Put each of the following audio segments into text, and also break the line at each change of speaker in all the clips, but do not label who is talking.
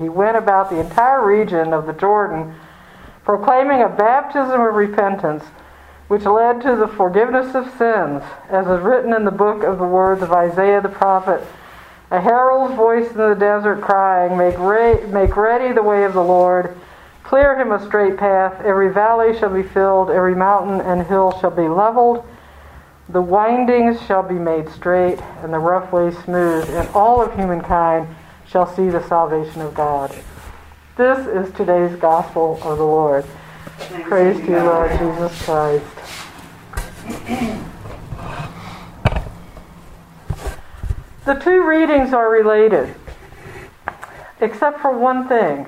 He went about the entire region of the Jordan, proclaiming a baptism of repentance, which led to the forgiveness of sins, as is written in the book of the words of Isaiah the prophet. A herald's voice in the desert crying, Make, re- make ready the way of the Lord, clear him a straight path. Every valley shall be filled, every mountain and hill shall be leveled. The windings shall be made straight, and the rough ways smooth, and all of humankind shall see the salvation of God. This is today's gospel of the Lord. Thanks Praise to you, Lord Jesus Christ. The two readings are related, except for one thing,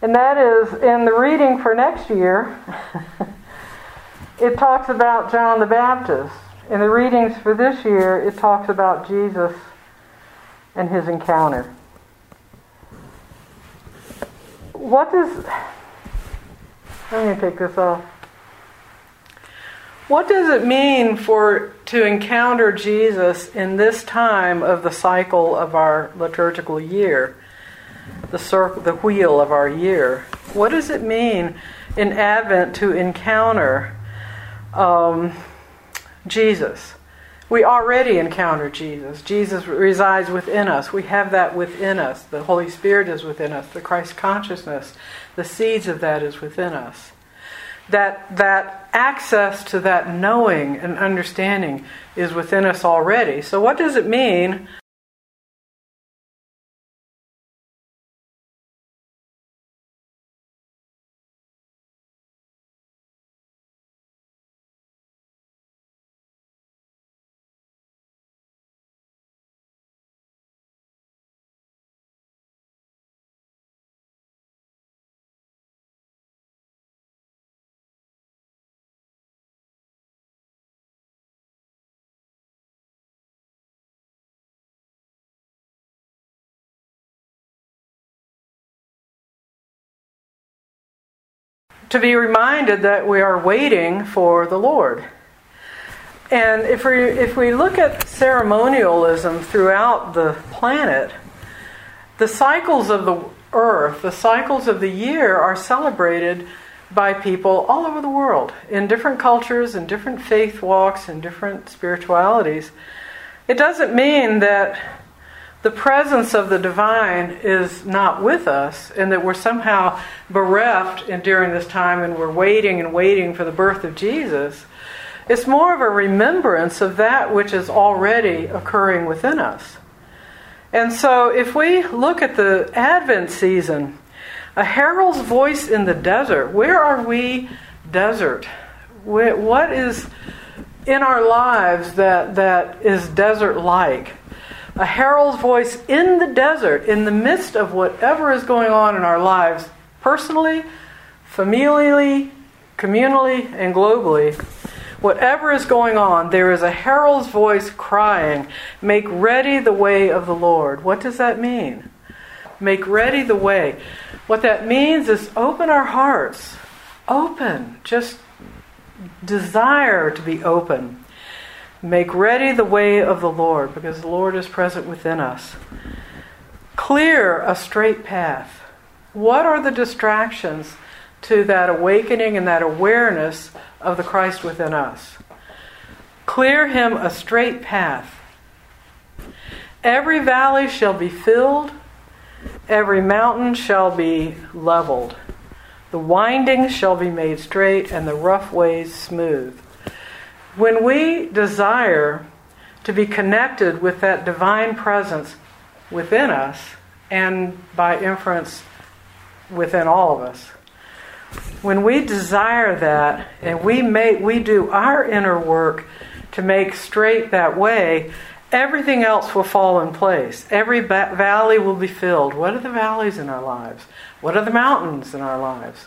and that is in the reading for next year, it talks about John the Baptist. In the readings for this year, it talks about Jesus and his encounter. What does. Going to take this off. What does it mean for to encounter Jesus in this time of the cycle of our liturgical year, the circle, the wheel of our year? What does it mean in Advent to encounter um, Jesus? We already encounter Jesus. Jesus resides within us. We have that within us. The Holy Spirit is within us. The Christ consciousness, the seeds of that is within us. That, that access to that knowing and understanding is within us already. So, what does it mean to be reminded that we are waiting for the Lord. And if we, if we look at ceremonialism throughout the planet, the cycles of the earth, the cycles of the year are celebrated by people all over the world in different cultures and different faith walks and different spiritualities. It doesn't mean that the presence of the divine is not with us and that we're somehow bereft in, during this time and we're waiting and waiting for the birth of Jesus. It's more of a remembrance of that which is already occurring within us. And so if we look at the Advent season, a herald's voice in the desert, where are we desert? What is in our lives that, that is desert like? A herald's voice in the desert, in the midst of whatever is going on in our lives, personally, familially, communally, and globally. Whatever is going on, there is a herald's voice crying, Make ready the way of the Lord. What does that mean? Make ready the way. What that means is open our hearts. Open. Just desire to be open. Make ready the way of the Lord, because the Lord is present within us. Clear a straight path. What are the distractions to that awakening and that awareness of the Christ within us? Clear him a straight path. Every valley shall be filled, every mountain shall be leveled. The windings shall be made straight, and the rough ways smooth. When we desire to be connected with that divine presence within us, and by inference within all of us, when we desire that and we make we do our inner work to make straight that way, everything else will fall in place. Every ba- valley will be filled. What are the valleys in our lives? What are the mountains in our lives?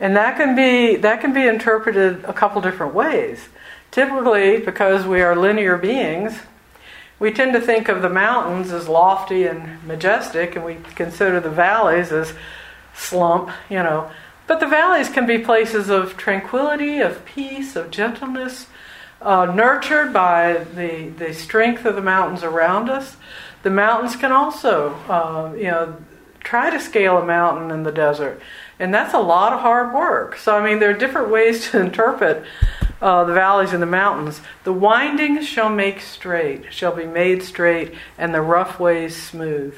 And that can be that can be interpreted a couple different ways. Typically, because we are linear beings, we tend to think of the mountains as lofty and majestic, and we consider the valleys as slump, you know. But the valleys can be places of tranquility, of peace, of gentleness, uh, nurtured by the, the strength of the mountains around us. The mountains can also, uh, you know, try to scale a mountain in the desert. And that's a lot of hard work. So, I mean, there are different ways to interpret uh, the valleys and the mountains. The windings shall make straight, shall be made straight, and the rough ways smooth.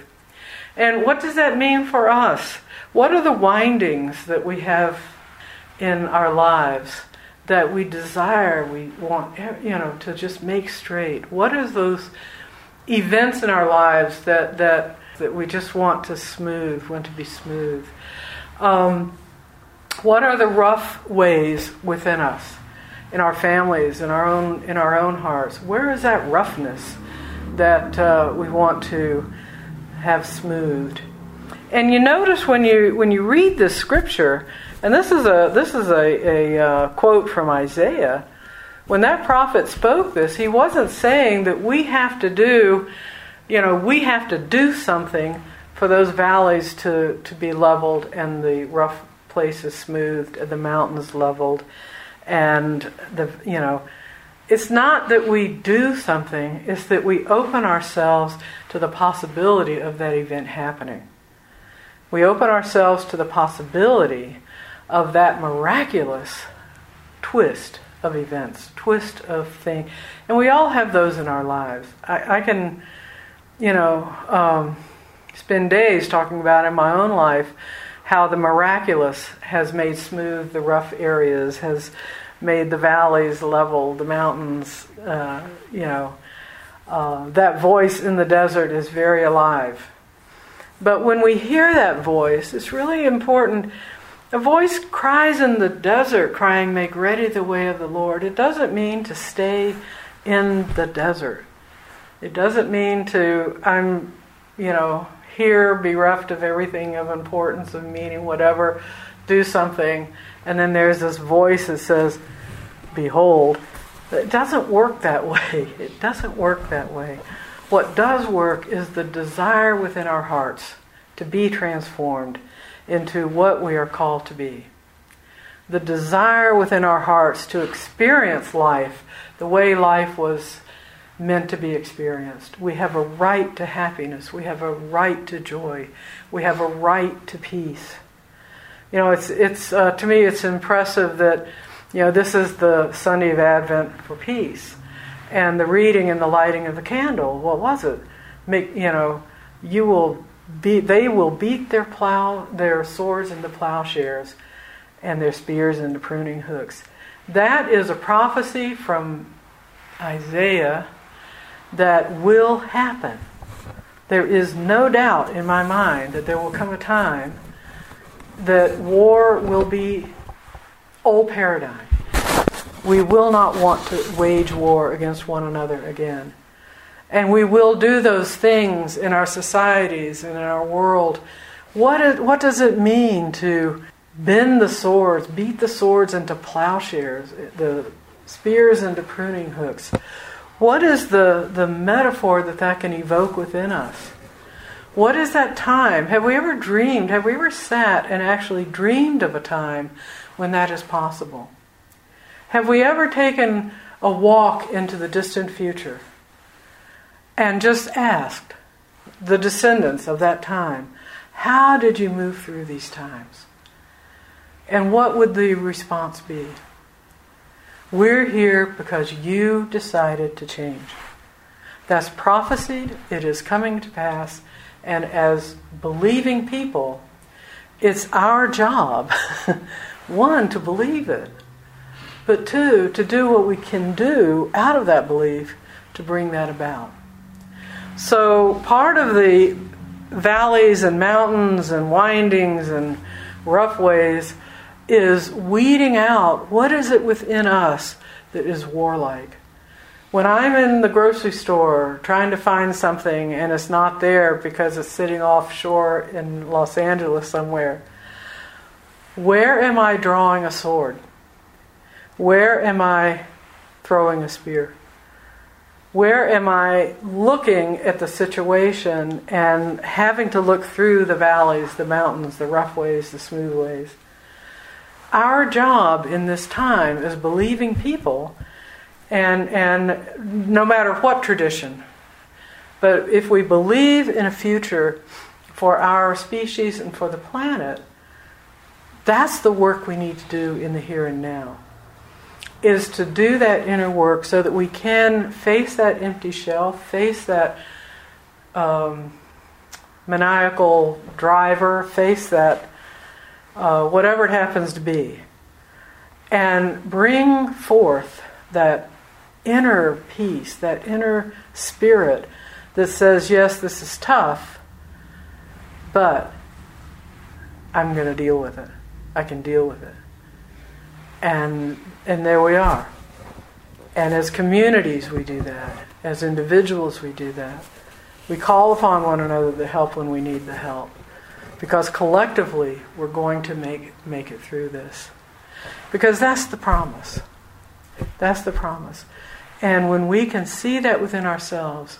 And what does that mean for us? What are the windings that we have in our lives that we desire, we want, you know, to just make straight? What are those events in our lives that, that, that we just want to smooth, want to be smooth? Um, what are the rough ways within us, in our families, in our own, in our own hearts? Where is that roughness that uh, we want to have smoothed? And you notice when you when you read this scripture, and this is a this is a, a uh, quote from Isaiah. When that prophet spoke this, he wasn't saying that we have to do, you know, we have to do something for those valleys to, to be leveled and the rough places smoothed and the mountains leveled and the you know it's not that we do something it's that we open ourselves to the possibility of that event happening. We open ourselves to the possibility of that miraculous twist of events twist of thing. And we all have those in our lives. I, I can you know um, spend days talking about in my own life how the miraculous has made smooth the rough areas, has made the valleys level, the mountains, uh, you know. Uh, that voice in the desert is very alive. But when we hear that voice, it's really important. A voice cries in the desert, crying, Make ready the way of the Lord. It doesn't mean to stay in the desert. It doesn't mean to, I'm, you know, here, bereft of everything of importance, of meaning, whatever, do something, and then there's this voice that says, Behold. It doesn't work that way. It doesn't work that way. What does work is the desire within our hearts to be transformed into what we are called to be. The desire within our hearts to experience life the way life was meant to be experienced. We have a right to happiness. We have a right to joy. We have a right to peace. You know, it's it's uh, to me it's impressive that you know this is the Sunday of Advent for peace, and the reading and the lighting of the candle. What was it? Make you know, you will be. They will beat their plow, their swords into plowshares, and their spears into pruning hooks. That is a prophecy from Isaiah that will happen. There is no doubt in my mind that there will come a time that war will be old paradigm. We will not want to wage war against one another again. And we will do those things in our societies and in our world. What, is, what does it mean to bend the swords, beat the swords into plowshares, the spears into pruning hooks? What is the, the metaphor that that can evoke within us? What is that time? Have we ever dreamed, have we ever sat and actually dreamed of a time when that is possible? Have we ever taken a walk into the distant future and just asked the descendants of that time, how did you move through these times? And what would the response be? We're here because you decided to change. That's prophesied, it is coming to pass, and as believing people, it's our job, one, to believe it, but two, to do what we can do out of that belief to bring that about. So, part of the valleys and mountains and windings and rough ways is weeding out what is it within us that is warlike. When I'm in the grocery store trying to find something and it's not there because it's sitting offshore in Los Angeles somewhere, where am I drawing a sword? Where am I throwing a spear? Where am I looking at the situation and having to look through the valleys, the mountains, the rough ways, the smooth ways? Our job in this time as believing people, and, and no matter what tradition, but if we believe in a future for our species and for the planet, that's the work we need to do in the here and now. Is to do that inner work so that we can face that empty shell, face that um, maniacal driver, face that uh, whatever it happens to be, and bring forth that inner peace, that inner spirit that says, yes, this is tough, but I'm going to deal with it. I can deal with it. And, and there we are. And as communities, we do that. As individuals, we do that. We call upon one another to help when we need the help. Because collectively, we're going to make, make it through this. Because that's the promise. That's the promise. And when we can see that within ourselves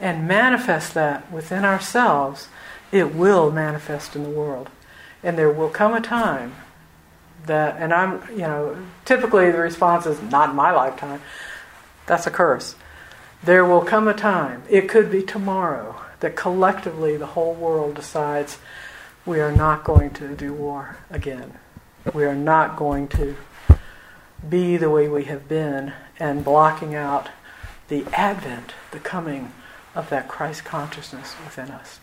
and manifest that within ourselves, it will manifest in the world. And there will come a time that, and I'm, you know, typically the response is, not in my lifetime. That's a curse. There will come a time, it could be tomorrow, that collectively the whole world decides we are not going to do war again. We are not going to be the way we have been and blocking out the advent, the coming of that Christ consciousness within us.